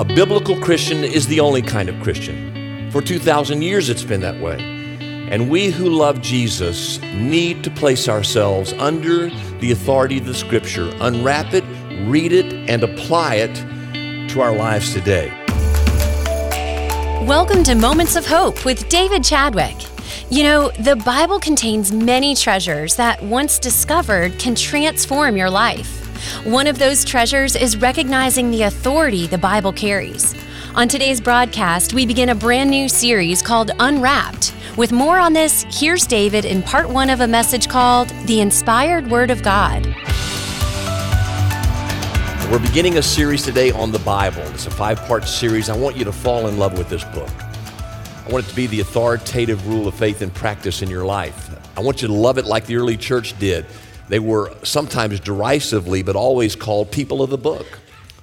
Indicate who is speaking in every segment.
Speaker 1: A biblical Christian is the only kind of Christian. For 2,000 years, it's been that way. And we who love Jesus need to place ourselves under the authority of the Scripture, unwrap it, read it, and apply it to our lives today.
Speaker 2: Welcome to Moments of Hope with David Chadwick. You know, the Bible contains many treasures that, once discovered, can transform your life. One of those treasures is recognizing the authority the Bible carries. On today's broadcast, we begin a brand new series called Unwrapped. With more on this, here's David in part one of a message called The Inspired Word of God.
Speaker 1: We're beginning a series today on the Bible. It's a five part series. I want you to fall in love with this book. I want it to be the authoritative rule of faith and practice in your life. I want you to love it like the early church did. They were sometimes derisively, but always called people of the book.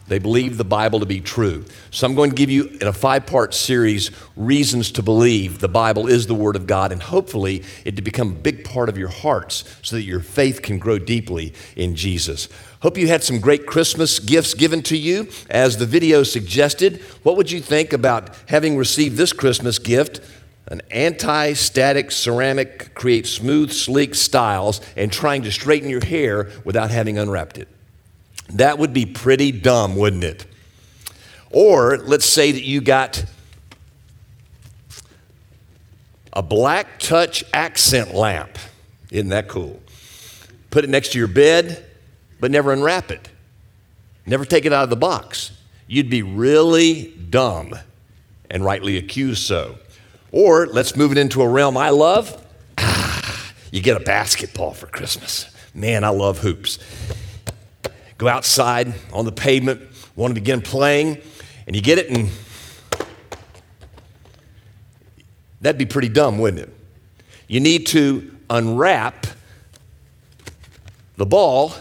Speaker 1: They believed the Bible to be true. So I'm going to give you, in a five part series, reasons to believe the Bible is the Word of God, and hopefully it to become a big part of your hearts so that your faith can grow deeply in Jesus. Hope you had some great Christmas gifts given to you. As the video suggested, what would you think about having received this Christmas gift? An anti static ceramic creates smooth, sleek styles and trying to straighten your hair without having unwrapped it. That would be pretty dumb, wouldn't it? Or let's say that you got a black touch accent lamp. Isn't that cool? Put it next to your bed, but never unwrap it. Never take it out of the box. You'd be really dumb and rightly accused so. Or let's move it into a realm I love. You get a basketball for Christmas. Man, I love hoops. Go outside on the pavement, want to begin playing, and you get it, and that'd be pretty dumb, wouldn't it? You need to unwrap the ball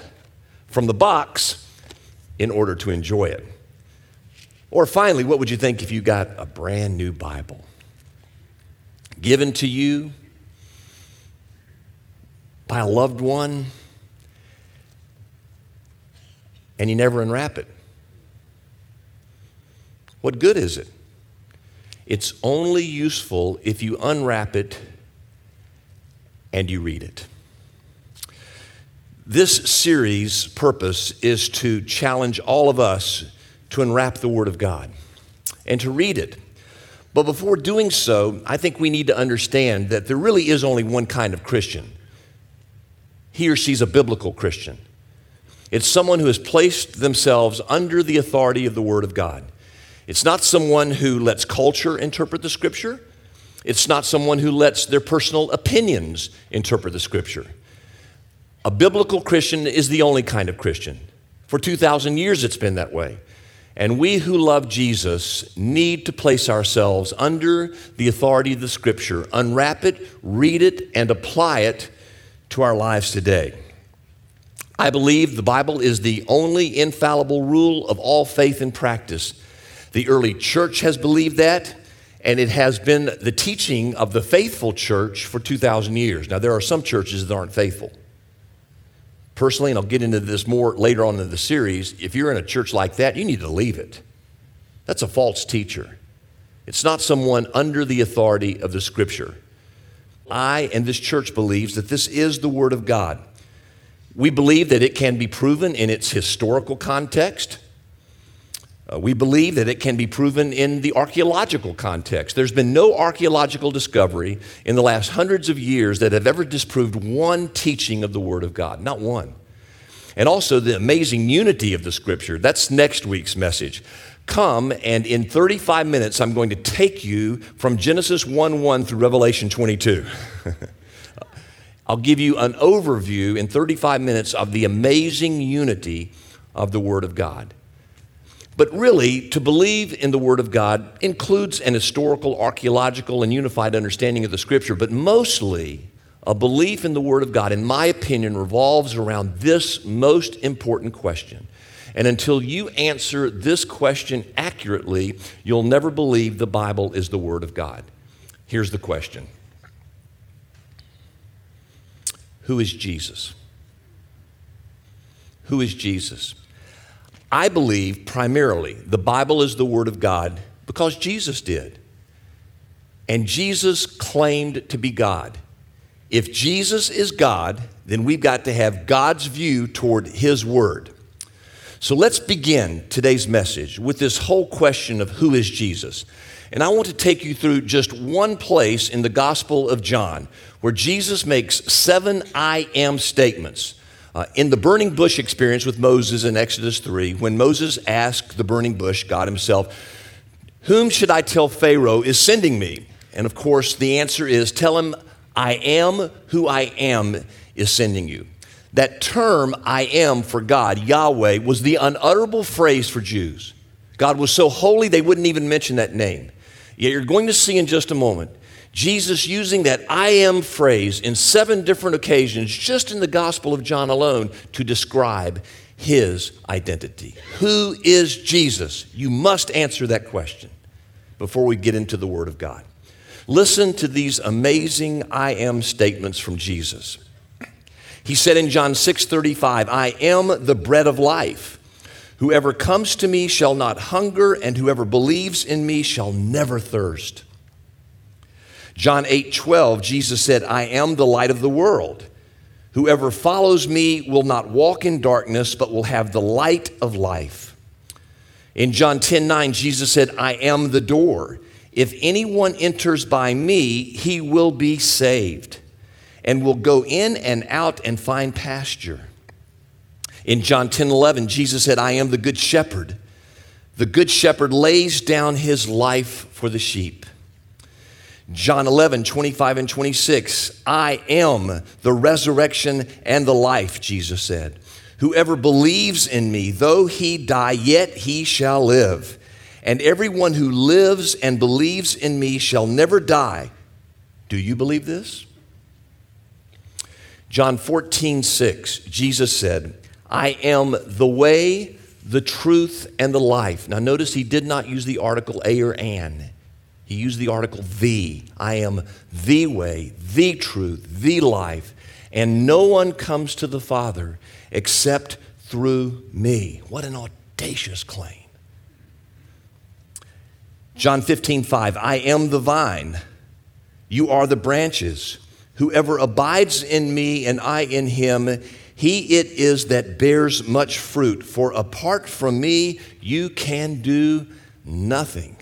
Speaker 1: from the box in order to enjoy it. Or finally, what would you think if you got a brand new Bible? Given to you by a loved one, and you never unwrap it. What good is it? It's only useful if you unwrap it and you read it. This series' purpose is to challenge all of us to unwrap the Word of God and to read it but before doing so, I think we need to understand that there really is only one kind of Christian. He or she's a biblical Christian. It's someone who has placed themselves under the authority of the Word of God. It's not someone who lets culture interpret the Scripture. It's not someone who lets their personal opinions interpret the Scripture. A biblical Christian is the only kind of Christian. For 2,000 years, it's been that way. And we who love Jesus need to place ourselves under the authority of the Scripture, unwrap it, read it, and apply it to our lives today. I believe the Bible is the only infallible rule of all faith and practice. The early church has believed that, and it has been the teaching of the faithful church for 2,000 years. Now, there are some churches that aren't faithful. Personally, and I'll get into this more later on in the series, if you're in a church like that, you need to leave it. That's a false teacher. It's not someone under the authority of the scripture. I and this church believes that this is the Word of God. We believe that it can be proven in its historical context. Uh, we believe that it can be proven in the archaeological context. There's been no archaeological discovery in the last hundreds of years that have ever disproved one teaching of the Word of God, not one. And also the amazing unity of the Scripture. That's next week's message. Come, and in 35 minutes, I'm going to take you from Genesis 1 1 through Revelation 22. I'll give you an overview in 35 minutes of the amazing unity of the Word of God. But really, to believe in the Word of God includes an historical, archaeological, and unified understanding of the Scripture, but mostly a belief in the Word of God, in my opinion, revolves around this most important question. And until you answer this question accurately, you'll never believe the Bible is the Word of God. Here's the question Who is Jesus? Who is Jesus? I believe primarily the Bible is the Word of God because Jesus did. And Jesus claimed to be God. If Jesus is God, then we've got to have God's view toward His Word. So let's begin today's message with this whole question of who is Jesus. And I want to take you through just one place in the Gospel of John where Jesus makes seven I am statements. Uh, in the burning bush experience with Moses in Exodus 3, when Moses asked the burning bush, God Himself, Whom should I tell Pharaoh is sending me? And of course, the answer is, Tell him, I am who I am is sending you. That term, I am for God, Yahweh, was the unutterable phrase for Jews. God was so holy they wouldn't even mention that name. Yet you're going to see in just a moment Jesus using that I am phrase in seven different occasions, just in the Gospel of John alone, to describe his identity. Who is Jesus? You must answer that question before we get into the Word of God. Listen to these amazing I am statements from Jesus. He said in John 6:35, I am the bread of life. Whoever comes to me shall not hunger, and whoever believes in me shall never thirst. John 8 12, Jesus said, I am the light of the world. Whoever follows me will not walk in darkness, but will have the light of life. In John 10 9, Jesus said, I am the door. If anyone enters by me, he will be saved and will go in and out and find pasture. In John 10 11, Jesus said, I am the good shepherd. The good shepherd lays down his life for the sheep. John 11, 25 and 26. I am the resurrection and the life, Jesus said. Whoever believes in me, though he die, yet he shall live. And everyone who lives and believes in me shall never die. Do you believe this? John 14, 6, Jesus said, I am the way, the truth, and the life. Now, notice he did not use the article a or an. He used the article the. I am the way, the truth, the life, and no one comes to the Father except through me. What an audacious claim. John 15, 5. I am the vine, you are the branches. Whoever abides in me and I in him, he it is that bears much fruit. For apart from me, you can do nothing.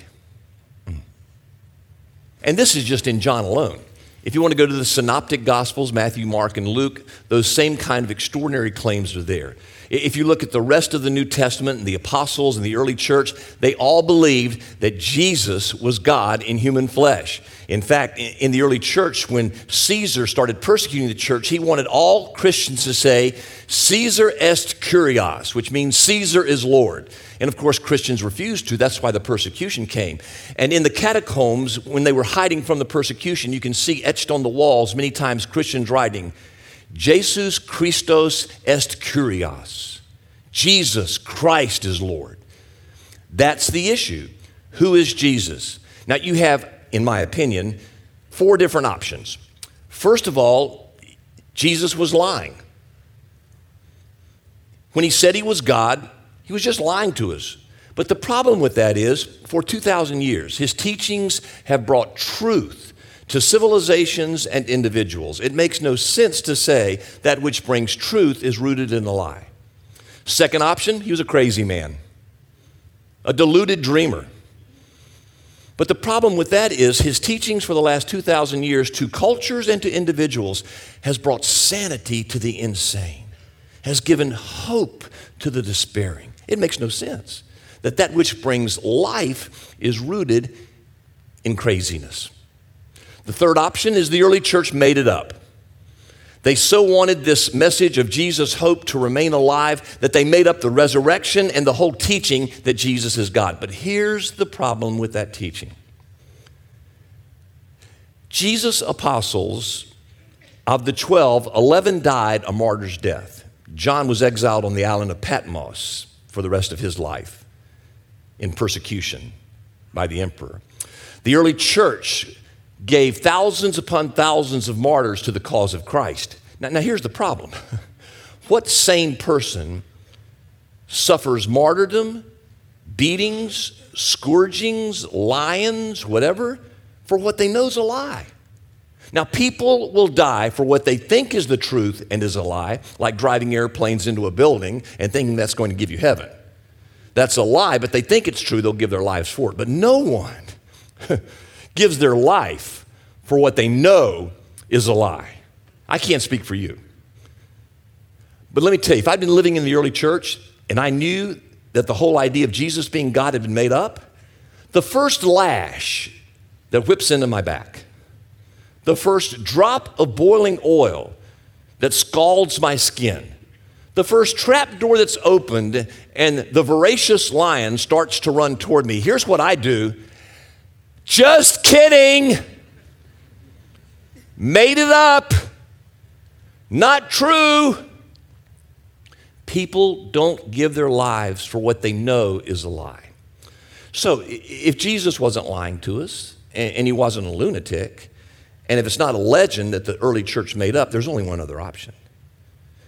Speaker 1: And this is just in John alone. If you want to go to the synoptic gospels, Matthew, Mark, and Luke, those same kind of extraordinary claims are there. If you look at the rest of the New Testament and the apostles and the early church, they all believed that Jesus was God in human flesh. In fact, in the early church, when Caesar started persecuting the church, he wanted all Christians to say, Caesar est kurios, which means Caesar is Lord. And of course, Christians refused to. That's why the persecution came. And in the catacombs, when they were hiding from the persecution, you can see etched on the walls many times Christians writing, Jesus Christos est kurios. Jesus Christ is Lord. That's the issue. Who is Jesus? Now, you have, in my opinion, four different options. First of all, Jesus was lying. When he said he was God, he was just lying to us. But the problem with that is, for 2,000 years, his teachings have brought truth to civilizations and individuals. It makes no sense to say that which brings truth is rooted in a lie. Second option, he was a crazy man, a deluded dreamer. But the problem with that is his teachings for the last 2,000 years to cultures and to individuals has brought sanity to the insane, has given hope to the despairing. It makes no sense that that which brings life is rooted in craziness. The third option is the early church made it up. They so wanted this message of Jesus' hope to remain alive that they made up the resurrection and the whole teaching that Jesus is God. But here's the problem with that teaching Jesus' apostles, of the 12, 11 died a martyr's death. John was exiled on the island of Patmos for the rest of his life in persecution by the emperor. The early church gave thousands upon thousands of martyrs to the cause of Christ. Now, now here's the problem what sane person suffers martyrdom, beatings, scourgings, lions, whatever, for what they know is a lie. Now, people will die for what they think is the truth and is a lie, like driving airplanes into a building and thinking that's going to give you heaven. That's a lie, but they think it's true, they'll give their lives for it. But no one gives their life for what they know is a lie. I can't speak for you. But let me tell you, if I'd been living in the early church and I knew that the whole idea of Jesus being God had been made up, the first lash that whips into my back, the first drop of boiling oil that scalds my skin, the first trap door that's opened and the voracious lion starts to run toward me, here's what I do. Just kidding. Made it up. Not true. People don't give their lives for what they know is a lie. So, if Jesus wasn't lying to us, and he wasn't a lunatic, and if it's not a legend that the early church made up, there's only one other option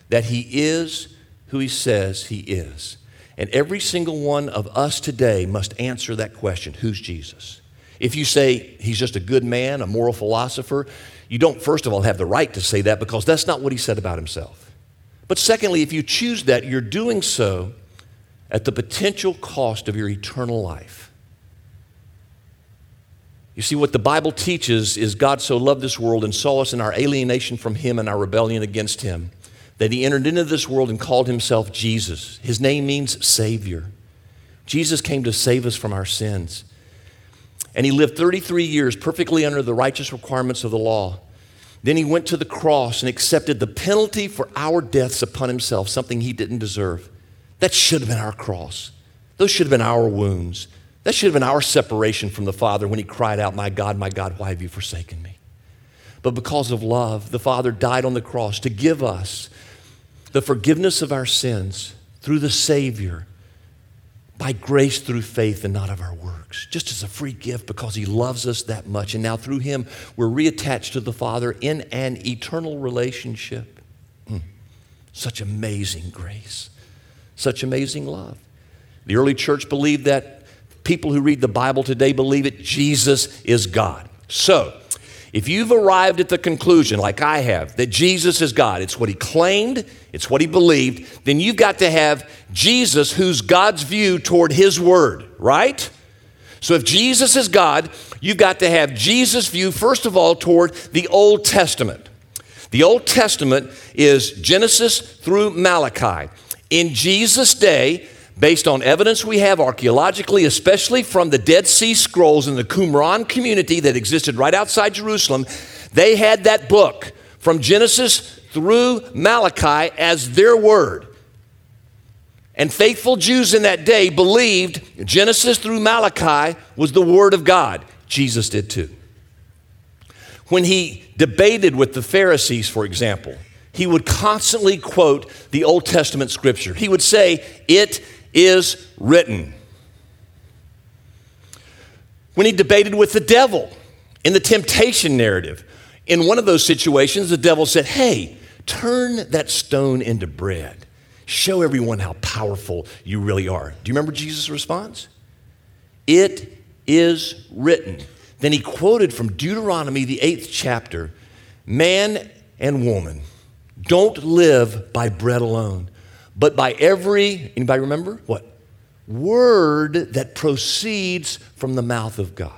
Speaker 1: that he is who he says he is. And every single one of us today must answer that question who's Jesus? If you say he's just a good man, a moral philosopher, you don't, first of all, have the right to say that because that's not what he said about himself. But secondly, if you choose that, you're doing so at the potential cost of your eternal life. You see, what the Bible teaches is God so loved this world and saw us in our alienation from Him and our rebellion against Him that He entered into this world and called Himself Jesus. His name means Savior. Jesus came to save us from our sins. And He lived 33 years perfectly under the righteous requirements of the law. Then he went to the cross and accepted the penalty for our deaths upon himself, something he didn't deserve. That should have been our cross. Those should have been our wounds. That should have been our separation from the Father when he cried out, My God, my God, why have you forsaken me? But because of love, the Father died on the cross to give us the forgiveness of our sins through the Savior by grace through faith and not of our works, just as a free gift because He loves us that much. And now through Him, we're reattached to the Father in an eternal relationship. Mm. Such amazing grace, such amazing love. The early church believed that. People who read the Bible today believe it. Jesus is God. So, if you've arrived at the conclusion, like I have, that Jesus is God, it's what he claimed, it's what he believed, then you've got to have Jesus, who's God's view toward his word, right? So if Jesus is God, you've got to have Jesus' view, first of all, toward the Old Testament. The Old Testament is Genesis through Malachi. In Jesus' day, based on evidence we have archaeologically, especially from the Dead Sea Scrolls in the Qumran community that existed right outside Jerusalem, they had that book from Genesis through Malachi as their word. And faithful Jews in that day believed Genesis through Malachi was the word of God. Jesus did too. When he debated with the Pharisees, for example, he would constantly quote the Old Testament scripture. He would say, It is written. When he debated with the devil in the temptation narrative, in one of those situations, the devil said, Hey, turn that stone into bread. Show everyone how powerful you really are. Do you remember Jesus' response? It is written. Then he quoted from Deuteronomy, the eighth chapter Man and woman don't live by bread alone, but by every, anybody remember? What? Word that proceeds from the mouth of God.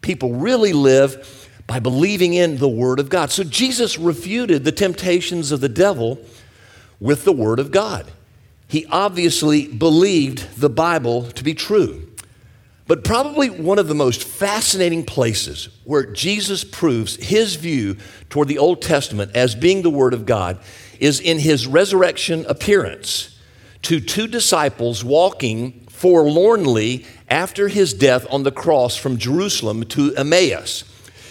Speaker 1: People really live by believing in the Word of God. So Jesus refuted the temptations of the devil with the Word of God. He obviously believed the Bible to be true. But probably one of the most fascinating places where Jesus proves his view toward the Old Testament as being the Word of God is in his resurrection appearance to two disciples walking forlornly after his death on the cross from Jerusalem to Emmaus.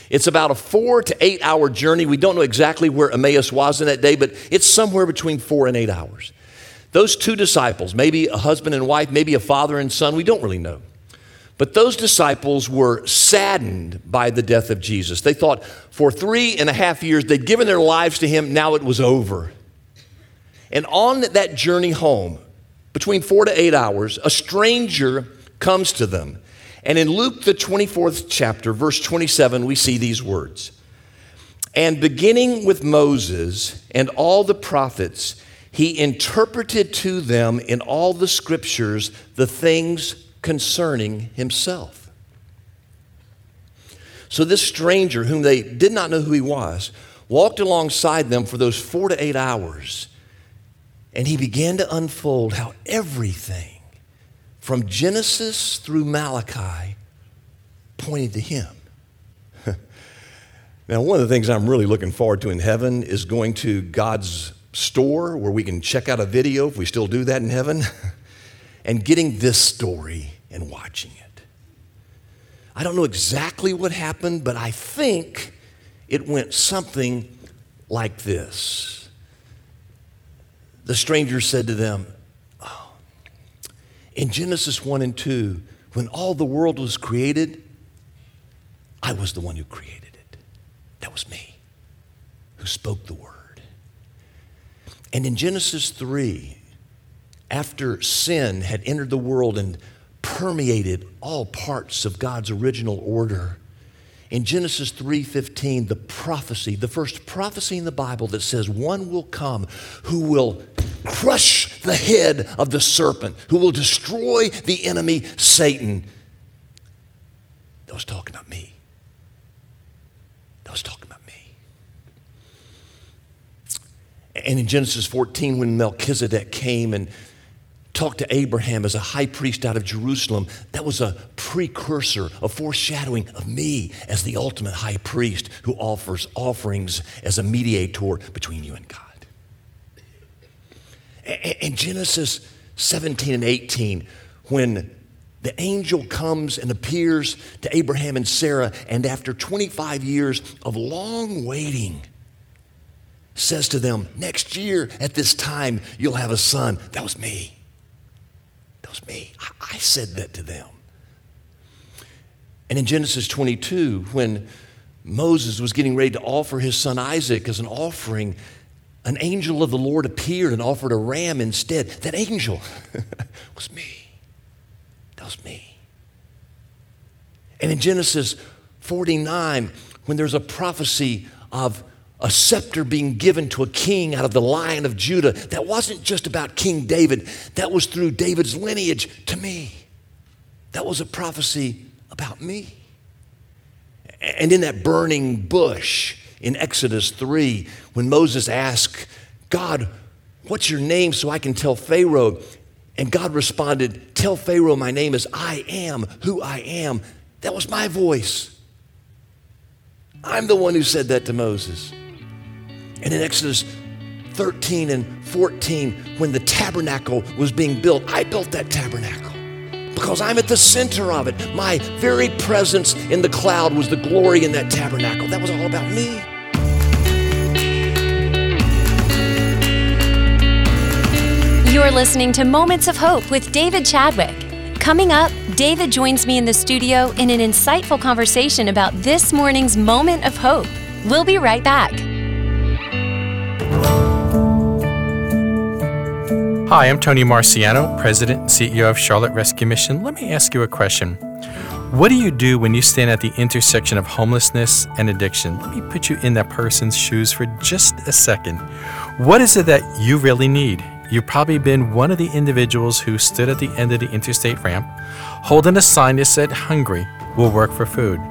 Speaker 1: It's about a four to eight hour journey. We don't know exactly where Emmaus was in that day, but it's somewhere between four and eight hours. Those two disciples, maybe a husband and wife, maybe a father and son, we don't really know. But those disciples were saddened by the death of Jesus. They thought for three and a half years they'd given their lives to him, now it was over. And on that journey home, between four to eight hours, a stranger comes to them. And in Luke, the 24th chapter, verse 27, we see these words And beginning with Moses and all the prophets, he interpreted to them in all the scriptures the things concerning himself. So this stranger, whom they did not know who he was, walked alongside them for those four to eight hours, and he began to unfold how everything from Genesis through Malachi pointed to him. now, one of the things I'm really looking forward to in heaven is going to God's store where we can check out a video if we still do that in heaven and getting this story and watching it. I don't know exactly what happened, but I think it went something like this. The stranger said to them, oh, In Genesis 1 and 2, when all the world was created, I was the one who created it. That was me who spoke the word. And in Genesis 3, after sin had entered the world and permeated all parts of God's original order, in Genesis 3:15 the prophecy the first prophecy in the Bible that says one will come who will crush the head of the serpent who will destroy the enemy Satan that was talking about me that was talking about me. And in Genesis 14, when Melchizedek came and talked to Abraham as a high priest out of Jerusalem, that was a precursor, a foreshadowing of me as the ultimate high priest who offers offerings as a mediator between you and God. In Genesis 17 and 18, when the angel comes and appears to Abraham and Sarah, and after 25 years of long waiting, says to them, Next year at this time, you'll have a son. That was me. That was me. I said that to them. And in Genesis 22, when Moses was getting ready to offer his son Isaac as an offering, an angel of the Lord appeared and offered a ram instead. That angel was me. That was me. And in Genesis 49, when there's a prophecy of a scepter being given to a king out of the lion of Judah. That wasn't just about King David, that was through David's lineage to me. That was a prophecy about me. And in that burning bush in Exodus 3, when Moses asked, God, what's your name so I can tell Pharaoh? And God responded, Tell Pharaoh my name is I am who I am. That was my voice. I'm the one who said that to Moses. And in Exodus 13 and 14, when the tabernacle was being built, I built that tabernacle because I'm at the center of it. My very presence in the cloud was the glory in that tabernacle. That was all about me.
Speaker 2: You're listening to Moments of Hope with David Chadwick. Coming up, David joins me in the studio in an insightful conversation about this morning's moment of hope. We'll be right back.
Speaker 3: Hi, I'm Tony Marciano, President and CEO of Charlotte Rescue Mission. Let me ask you a question. What do you do when you stand at the intersection of homelessness and addiction? Let me put you in that person's shoes for just a second. What is it that you really need? You've probably been one of the individuals who stood at the end of the interstate ramp holding a sign that said, Hungry, will work for food.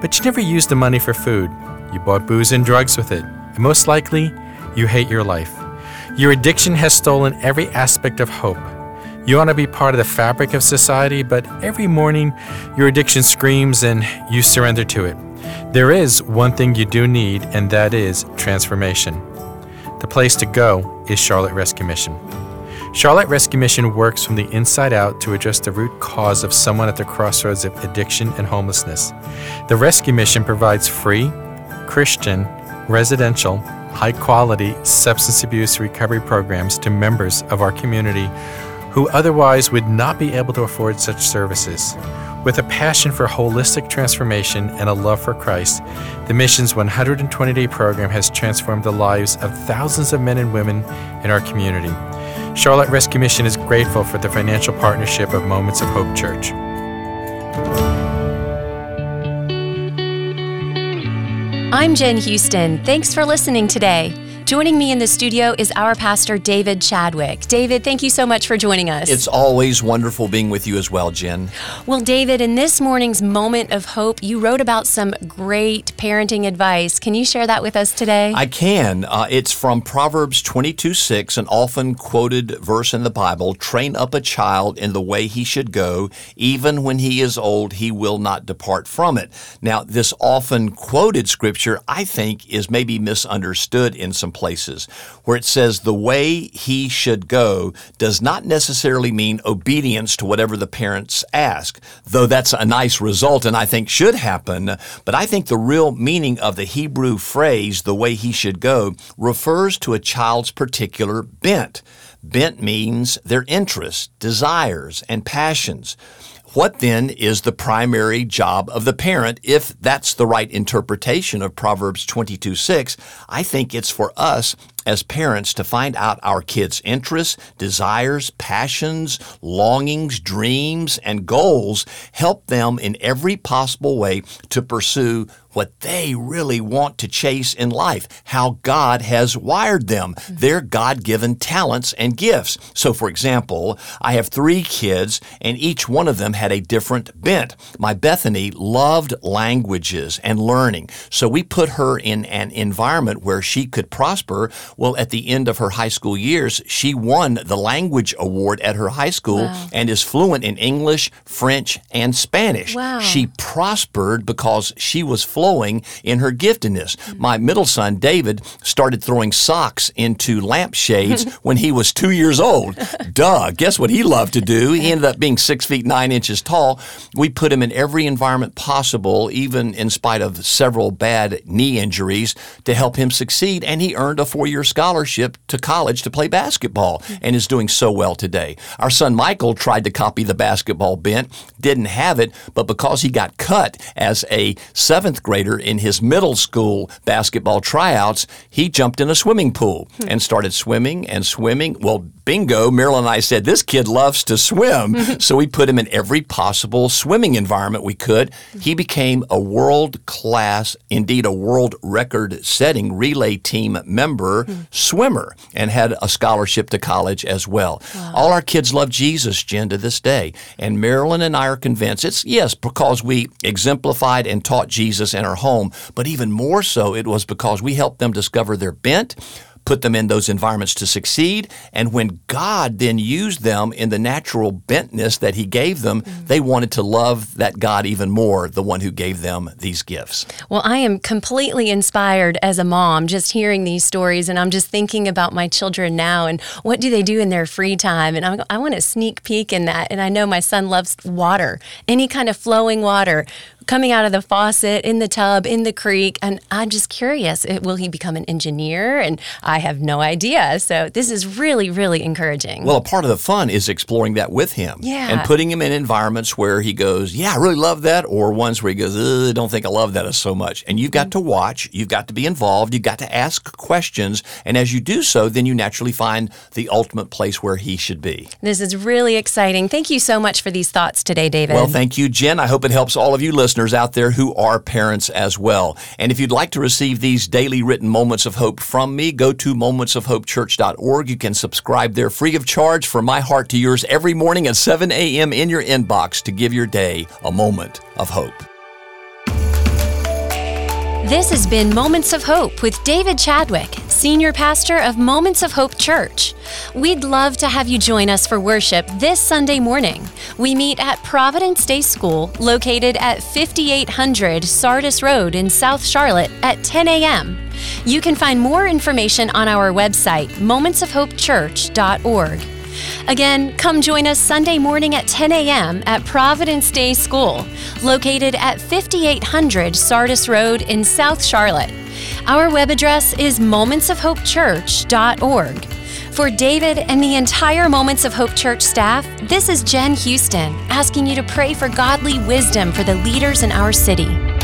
Speaker 3: But you never used the money for food. You bought booze and drugs with it. And most likely, you hate your life. Your addiction has stolen every aspect of hope. You want to be part of the fabric of society, but every morning your addiction screams and you surrender to it. There is one thing you do need, and that is transformation. The place to go is Charlotte Rescue Mission. Charlotte Rescue Mission works from the inside out to address the root cause of someone at the crossroads of addiction and homelessness. The Rescue Mission provides free, Christian, residential, high quality substance abuse recovery programs to members of our community who otherwise would not be able to afford such services. With a passion for holistic transformation and a love for Christ, the mission's 120 day program has transformed the lives of thousands of men and women in our community. Charlotte Rescue Mission is grateful for the financial partnership of Moments of Hope Church.
Speaker 2: I'm Jen Houston. Thanks for listening today. Joining me in the studio is our pastor, David Chadwick. David, thank you so much for joining us.
Speaker 1: It's always wonderful being with you as well, Jen.
Speaker 2: Well, David, in this morning's moment of hope, you wrote about some great parenting advice. Can you share that with us today?
Speaker 1: I can. Uh, it's from Proverbs 22 6, an often quoted verse in the Bible Train up a child in the way he should go, even when he is old, he will not depart from it. Now, this often quoted scripture, I think, is maybe misunderstood in some places where it says the way he should go does not necessarily mean obedience to whatever the parents ask, though that's a nice result and I think should happen. But I think the real meaning of the Hebrew phrase, the way he should go, refers to a child's particular bent. Bent means their interests, desires, and passions. What then is the primary job of the parent if that's the right interpretation of Proverbs 22 6? I think it's for us as parents to find out our kids' interests, desires, passions, longings, dreams, and goals, help them in every possible way to pursue what they really want to chase in life, how God has wired them, their God given talents and gifts. So, for example, I have three kids, and each one of them had a different bent. My Bethany loved languages and learning, so we put her in an environment where she could prosper. Well, at the end of her high school years, she won the language award at her high school
Speaker 2: Wow.
Speaker 1: and is fluent in English, French, and Spanish.
Speaker 2: Wow.
Speaker 1: She prospered because she was flowing in her giftedness. Mm. My middle son, David, started throwing socks into lampshades when he was two years old. Duh. Guess what he loved to do? He ended up being six feet nine inches tall. We put him in every environment possible, even in spite of several bad knee injuries, to help him succeed. And he earned a four year scholarship to college to play basketball and is doing so well today. Our son Michael tried to copy the basketball bent, didn't have it, but because he got cut as a seventh grader in his middle school basketball tryouts, he jumped in a swimming pool and started swimming and swimming. Well, bingo, Marilyn and I said, This kid loves to swim. Mm-hmm. so we put him in every possible swimming environment we could. He became a world class, indeed a world record setting relay team member hmm. swimmer and had a scholarship to college as well. All our kids love Jesus, Jen, to this day. And Marilyn and I are convinced it's, yes, because we exemplified and taught Jesus in our home, but even more so, it was because we helped them discover their bent. Put them in those environments to succeed. And when God then used them in the natural bentness that He gave them, mm-hmm. they wanted to love that God even more, the one who gave them these gifts.
Speaker 2: Well, I am completely inspired as a mom just hearing these stories, and I'm just thinking about my children now and what do they do in their free time. And I'm, I want to sneak peek in that. And I know my son loves water, any kind of flowing water coming out of the faucet, in the tub, in the creek. And I'm just curious will he become an engineer? And I have no idea. So this is really, really encouraging.
Speaker 1: Well, a part of the fun is exploring that with him
Speaker 2: Yeah.
Speaker 1: and putting him in environments where he goes, Yeah, I really love that, or ones where he goes, I don't think I love that so much. And you've got to watch, you've got to be involved, you've got to ask questions. And as you do so, then you naturally find the ultimate place where he should be.
Speaker 2: this is really exciting. Thank you so much for these thoughts today, David.
Speaker 1: Well, thank you, Jen. I hope it helps all of you listeners out there who are parents as well. And if you'd like to receive these daily written moments of hope from me, go to momentsofhopechurch.org. You can subscribe there free of charge from my heart to yours every morning at 7 a.m. in your inbox to give your day a moment of hope.
Speaker 2: This has been Moments of Hope with David Chadwick, Senior Pastor of Moments of Hope Church. We'd love to have you join us for worship this Sunday morning. We meet at Providence Day School, located at 5800 Sardis Road in South Charlotte at 10 a.m. You can find more information on our website, momentsofhopechurch.org. Again, come join us Sunday morning at 10 a.m. at Providence Day School, located at 5800 Sardis Road in South Charlotte. Our web address is momentsofhopechurch.org. For David and the entire Moments of Hope Church staff, this is Jen Houston asking you to pray for godly wisdom for the leaders in our city.